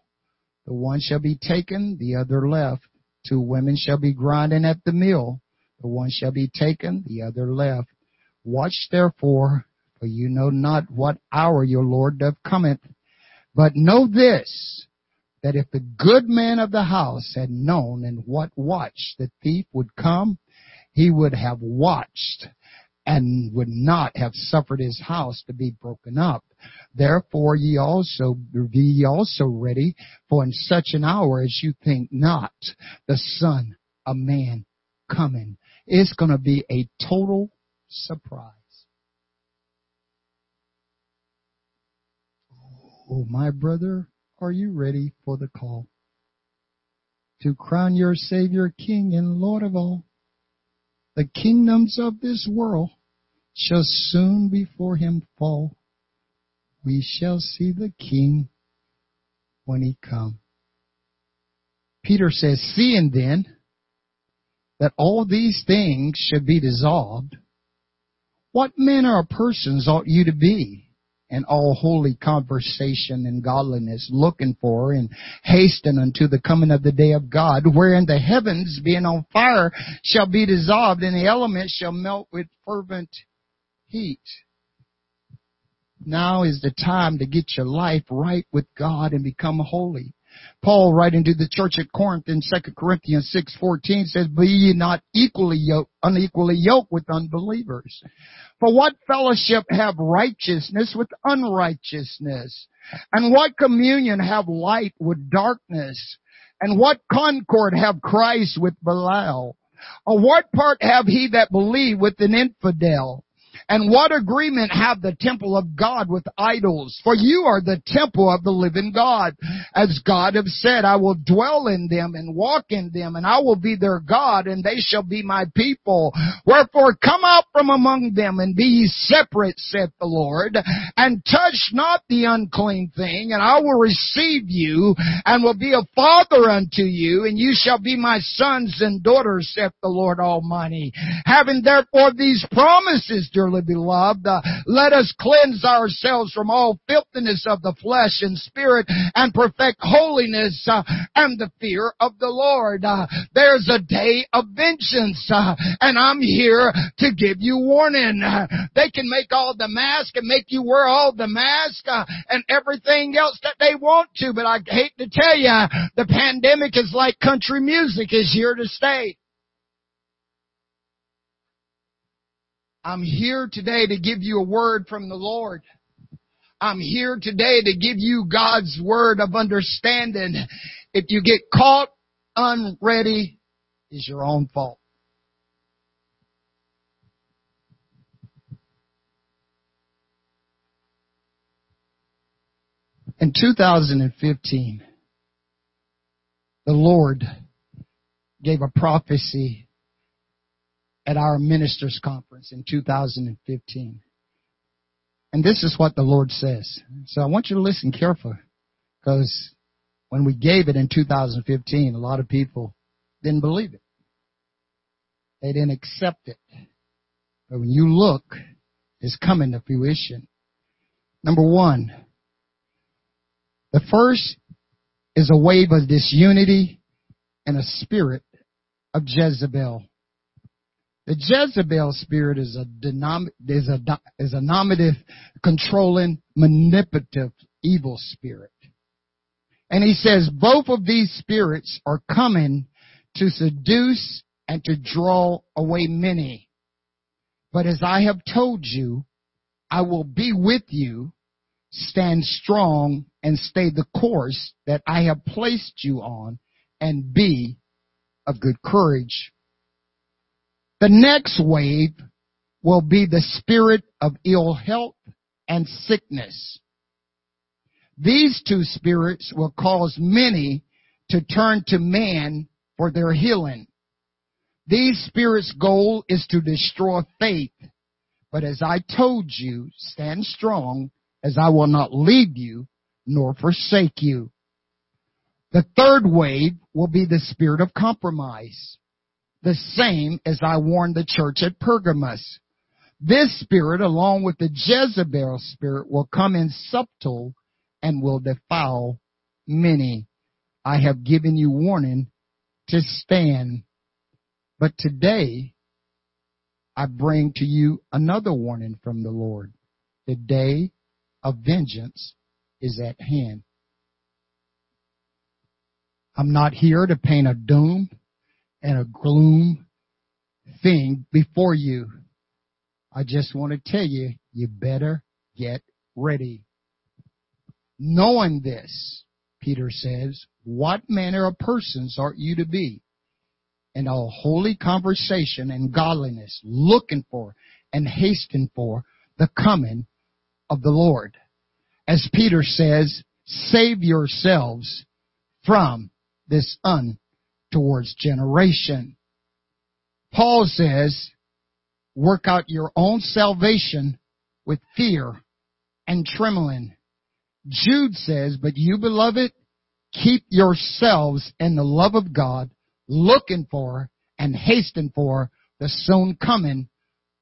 The one shall be taken, the other left. Two women shall be grinding at the mill. The one shall be taken, the other left. Watch therefore, for you know not what hour your Lord doth cometh. But know this, that if the good man of the house had known in what watch the thief would come, he would have watched and would not have suffered his house to be broken up. Therefore ye also be ye also ready, for in such an hour as you think not, the Son of Man coming. It's gonna be a total surprise. Oh, my brother, are you ready for the call? To crown your Savior King and Lord of all. The kingdoms of this world shall soon before him fall. We shall see the King when he come. Peter says, seeing then that all these things should be dissolved, what manner of persons ought you to be? In all holy conversation and godliness, looking for and hasten unto the coming of the day of God, wherein the heavens being on fire shall be dissolved and the elements shall melt with fervent heat. Now is the time to get your life right with God and become holy. Paul writing to the church at Corinth in 2 Corinthians 6:14 says, "Be ye not equally yoked, unequally yoked with unbelievers. For what fellowship have righteousness with unrighteousness? And what communion have light with darkness? And what concord have Christ with Belial? Or what part have he that believe with an infidel? And what agreement have the temple of God with idols? For you are the temple of the living God. As God have said, I will dwell in them and walk in them and I will be their God and they shall be my people. Wherefore come out from among them and be ye separate, saith the Lord, and touch not the unclean thing and I will receive you and will be a father unto you and you shall be my sons and daughters, saith the Lord Almighty. Having therefore these promises, dear dearly beloved. Uh, let us cleanse ourselves from all filthiness of the flesh and spirit and perfect holiness uh, and the fear of the Lord. Uh, there's a day of vengeance uh, and I'm here to give you warning. Uh, they can make all the mask and make you wear all the mask uh, and everything else that they want to, but I hate to tell you, the pandemic is like country music is here to stay. I'm here today to give you a word from the Lord. I'm here today to give you God's word of understanding. If you get caught unready, is your own fault. In 2015, the Lord gave a prophecy at our ministers conference in 2015. And this is what the Lord says. So I want you to listen carefully because when we gave it in 2015, a lot of people didn't believe it. They didn't accept it. But when you look, it's coming to fruition. Number one, the first is a wave of disunity and a spirit of Jezebel. The Jezebel spirit is a denom- is a is a nominative, controlling, manipulative, evil spirit. And he says both of these spirits are coming to seduce and to draw away many. But as I have told you, I will be with you. Stand strong and stay the course that I have placed you on and be of good courage. The next wave will be the spirit of ill health and sickness. These two spirits will cause many to turn to man for their healing. These spirits' goal is to destroy faith. But as I told you, stand strong as I will not leave you nor forsake you. The third wave will be the spirit of compromise the same as I warned the church at Pergamos. This spirit, along with the Jezebel spirit, will come in subtle and will defile many. I have given you warning to stand. But today, I bring to you another warning from the Lord. The day of vengeance is at hand. I'm not here to paint a doom and a gloom thing before you. I just want to tell you, you better get ready. Knowing this, Peter says, what manner of persons are you to be? In all holy conversation and godliness, looking for and hastening for the coming of the Lord. As Peter says, save yourselves from this un towards generation. Paul says, work out your own salvation with fear and trembling. Jude says, but you beloved, keep yourselves in the love of God, looking for and hasten for the soon coming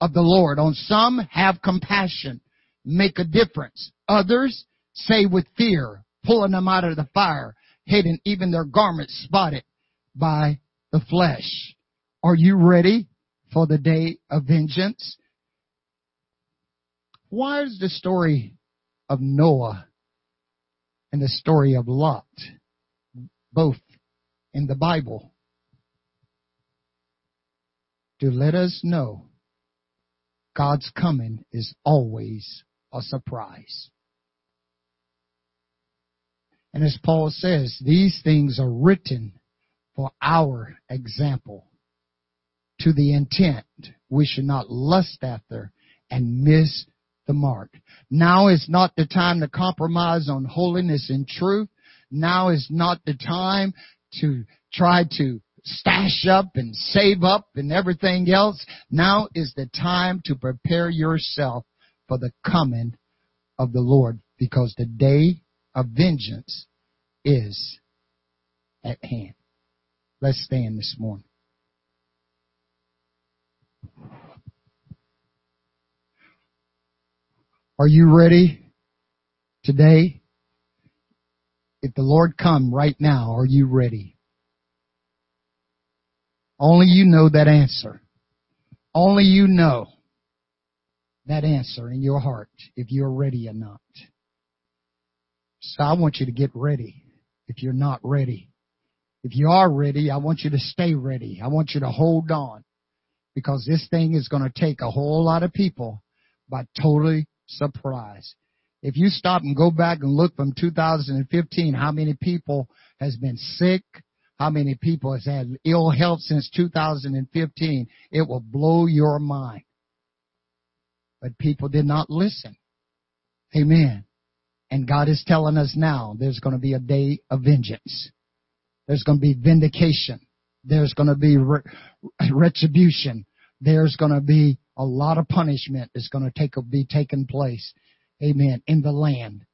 of the Lord. On some, have compassion, make a difference. Others, say with fear, pulling them out of the fire, hidden even their garments spotted by the flesh. Are you ready for the day of vengeance? Why is the story of Noah and the story of Lot both in the Bible to let us know God's coming is always a surprise. And as Paul says, these things are written for our example to the intent we should not lust after and miss the mark. Now is not the time to compromise on holiness and truth. Now is not the time to try to stash up and save up and everything else. Now is the time to prepare yourself for the coming of the Lord because the day of vengeance is at hand. Let's stand this morning. Are you ready today? If the Lord come right now, are you ready? Only you know that answer. Only you know that answer in your heart if you're ready or not. So I want you to get ready if you're not ready. If you are ready, I want you to stay ready. I want you to hold on because this thing is going to take a whole lot of people by totally surprise. If you stop and go back and look from 2015, how many people has been sick, how many people has had ill health since 2015, it will blow your mind. But people did not listen. Amen. And God is telling us now there's going to be a day of vengeance. There's going to be vindication. There's going to be re- retribution. There's going to be a lot of punishment that's going to take be taking place. Amen. In the land.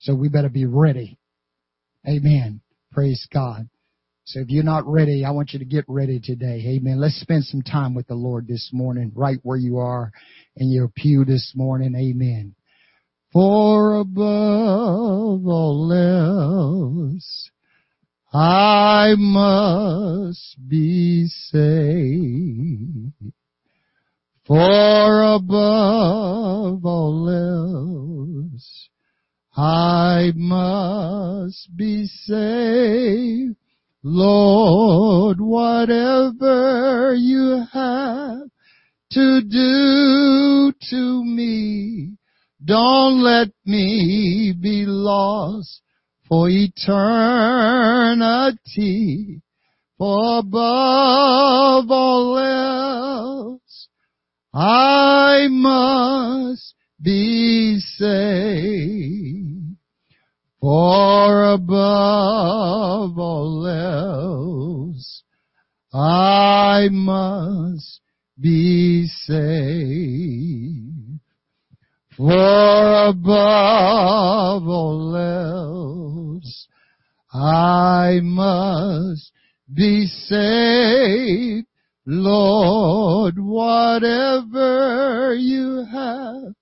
So we better be ready. Amen. Praise God. So if you're not ready, I want you to get ready today. Amen. Let's spend some time with the Lord this morning, right where you are in your pew this morning. Amen. For above all else, I must be saved. For above all else, I must be saved. Lord, whatever you have to do to me, don't let me be lost for eternity. For above all else, I must be saved. For above all else, I must be saved. For above all else, I must be saved. Lord, whatever you have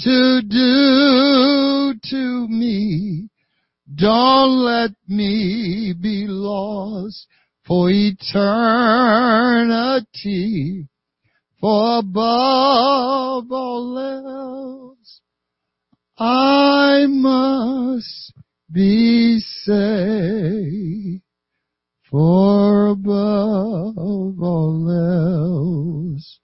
to do to me, don't let me be lost for eternity. For above all else, I must be saved. For above all else,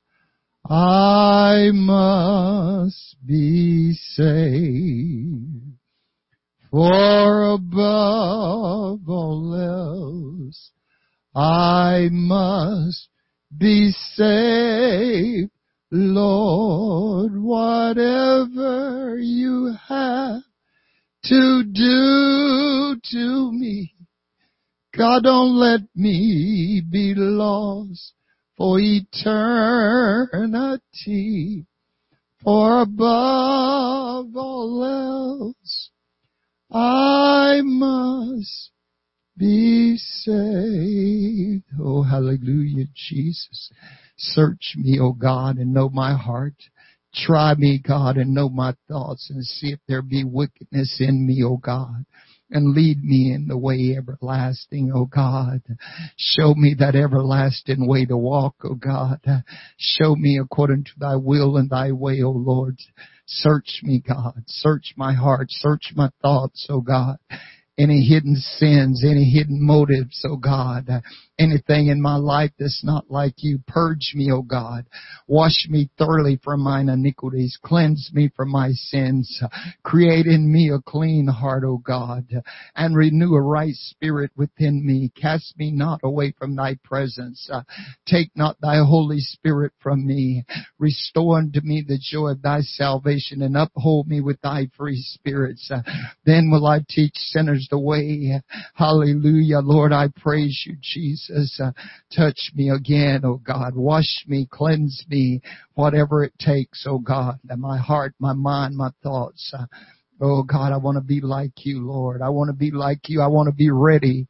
I must be saved. For above all else, I must be saved. Lord, whatever you have to do to me, God don't let me be lost for eternity. For above all else, I must be saved. Oh, hallelujah, Jesus. Search me, O God, and know my heart. Try me, God, and know my thoughts and see if there be wickedness in me, O God and lead me in the way everlasting, O God. Show me that everlasting way to walk, O God. Show me according to thy will and thy way, O Lord. Search me, God. Search my heart. Search my thoughts, O God any hidden sins, any hidden motives, O God, anything in my life that's not like you. Purge me, O God. Wash me thoroughly from mine iniquities. Cleanse me from my sins. Create in me a clean heart, O God, and renew a right spirit within me. Cast me not away from thy presence. Take not thy Holy Spirit from me. Restore unto me the joy of thy salvation and uphold me with thy free spirits. Then will I teach sinners the way. Hallelujah. Lord, I praise you, Jesus. Touch me again, O God. Wash me, cleanse me, whatever it takes, oh God, my heart, my mind, my thoughts. Uh, oh God, I want to be like you, Lord. I want to be like you. I want to be ready.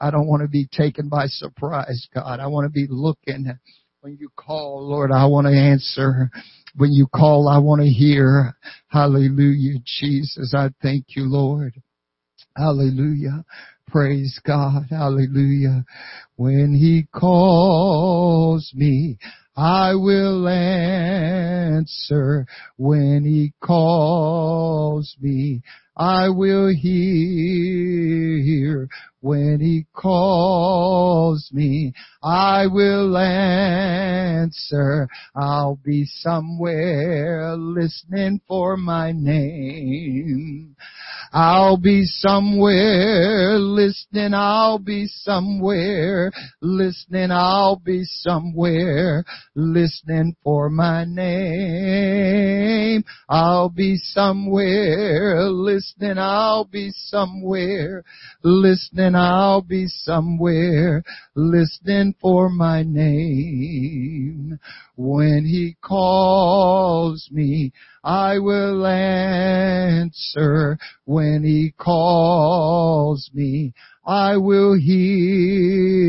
I don't want to be taken by surprise, God. I want to be looking. When you call, Lord, I want to answer. When you call, I want to hear. Hallelujah, Jesus. I thank you, Lord. Hallelujah. Praise God. Hallelujah. When he calls me, I will answer when he calls me. I will hear when he calls me. I will answer. I'll be somewhere listening for my name. I'll be somewhere listening. I'll be somewhere listening. I'll be somewhere listening for my name. I'll be somewhere listening. I'll be somewhere listening. I'll be somewhere listening for my name. When he calls me, I will answer. When he calls me, I will hear.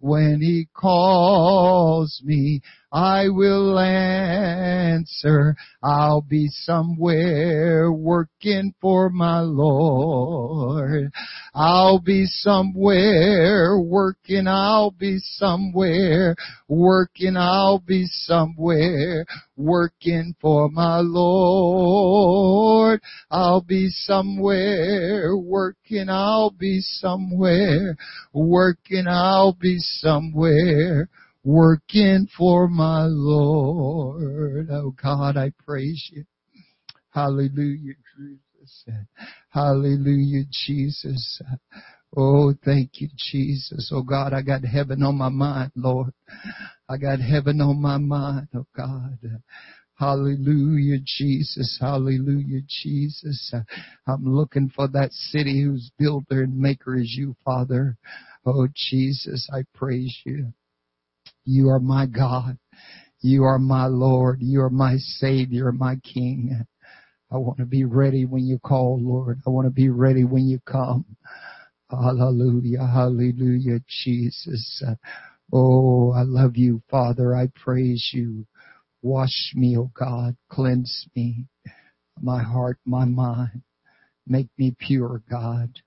When he calls me, I will answer. I'll be somewhere working for my Lord. I'll be somewhere working. I'll be somewhere working. I'll be somewhere working for my Lord. I'll be somewhere working. I'll be somewhere working. I'll be somewhere working for my Lord. Oh God, I praise you. Hallelujah, Jesus. Hallelujah, Jesus. Oh, thank you, Jesus. Oh God, I got heaven on my mind, Lord. I got heaven on my mind, oh God. Hallelujah, Jesus. Hallelujah, Jesus. I'm looking for that city whose builder and maker is you, Father. Oh, Jesus, I praise you. You are my God. You are my Lord. You are my Savior, my King. I want to be ready when you call, Lord. I want to be ready when you come. Hallelujah. Hallelujah, Jesus. Oh, I love you, Father. I praise you. Wash me, oh God. Cleanse me. My heart, my mind. Make me pure, God.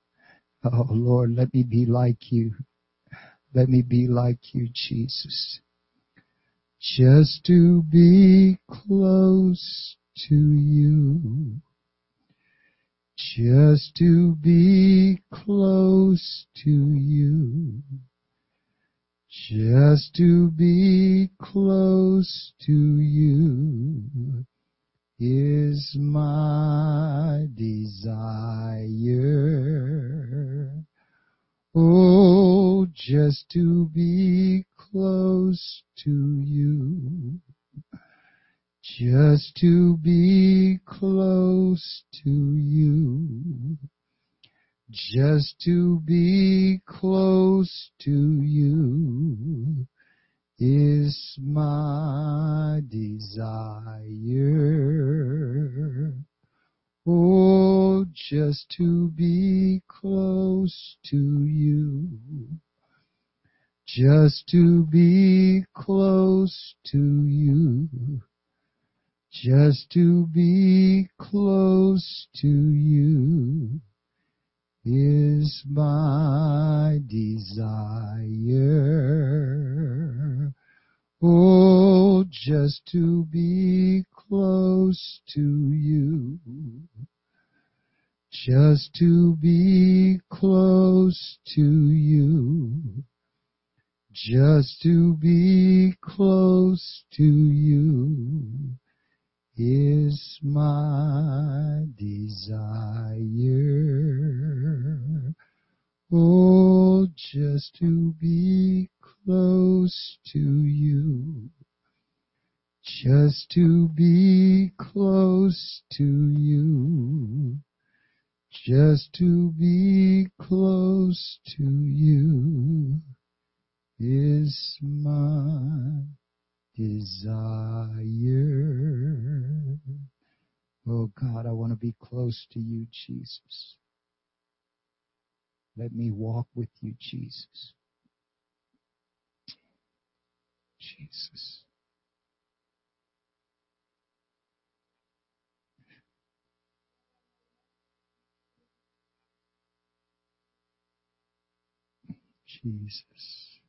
Oh Lord, let me be like you. Let me be like you, Jesus. Just to be close to you. Just to be close to you. Just to be close to you is my desire. Oh, just to be close to you. Just to be close to you. Just to be close to you is my desire. Oh, just to be close to you. Just to be close to you. Just to be close to you is my desire. Oh, just to be close to you. Just to be close to you. Just to be close to you is my desire. Oh, just to be close to you. Just to be close to you. Just to be close to you is my desire. Oh God, I want to be close to you, Jesus. Let me walk with you, Jesus. Jesus. Jesus.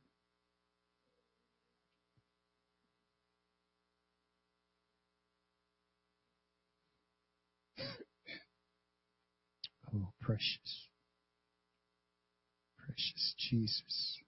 Oh, precious, precious Jesus.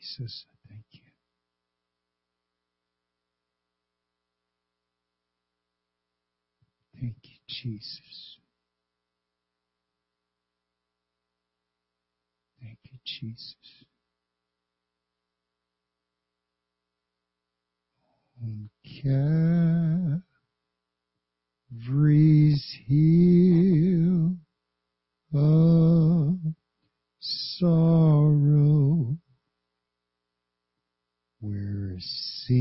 Jesus, I thank you. Thank you, Jesus. Thank you, Jesus. On Calvary's hill of sorrow where sins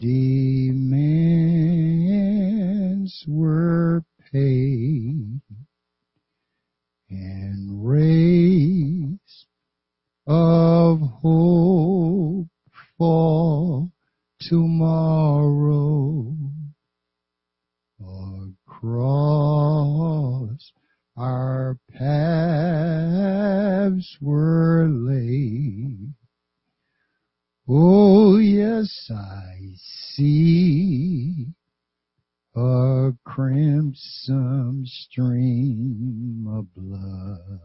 demands were paid I see a crimson stream of blood.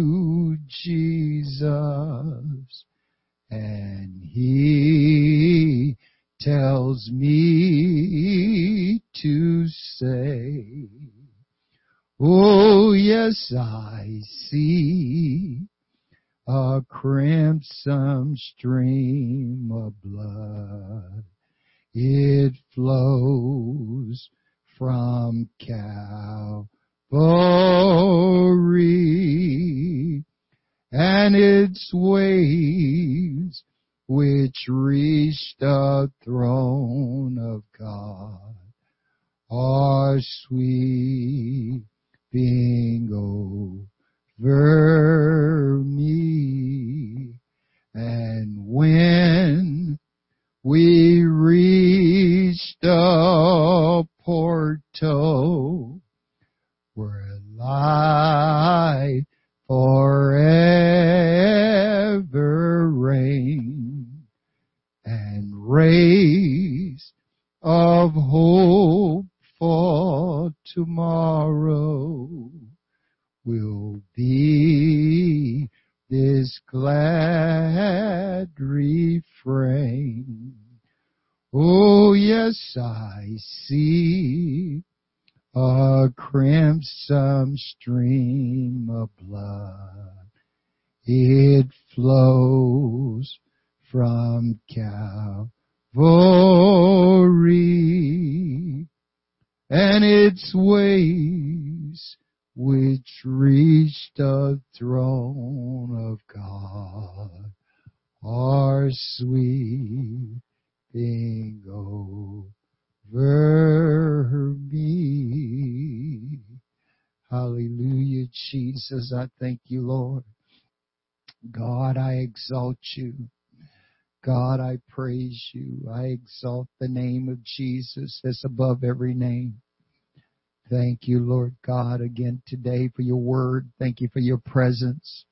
To Jesus and he tells me to say, Oh yes, I see a crimson stream of blood. It flows from Calvary and its waves which reach the throne of God are sweeping over me. And when we reach the portal where light forever reign and rays of hope for tomorrow will be this glad refrain. Oh yes, I see a crimson stream of blood. It flows from Calvary and its waves which reach the throne of God are sweeping over me. Hallelujah, Jesus. I thank you, Lord. God, I exalt you. God, I praise you. I exalt the name of Jesus as above every name. Thank you, Lord God, again today for your word. Thank you for your presence.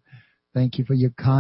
Thank you for your kindness.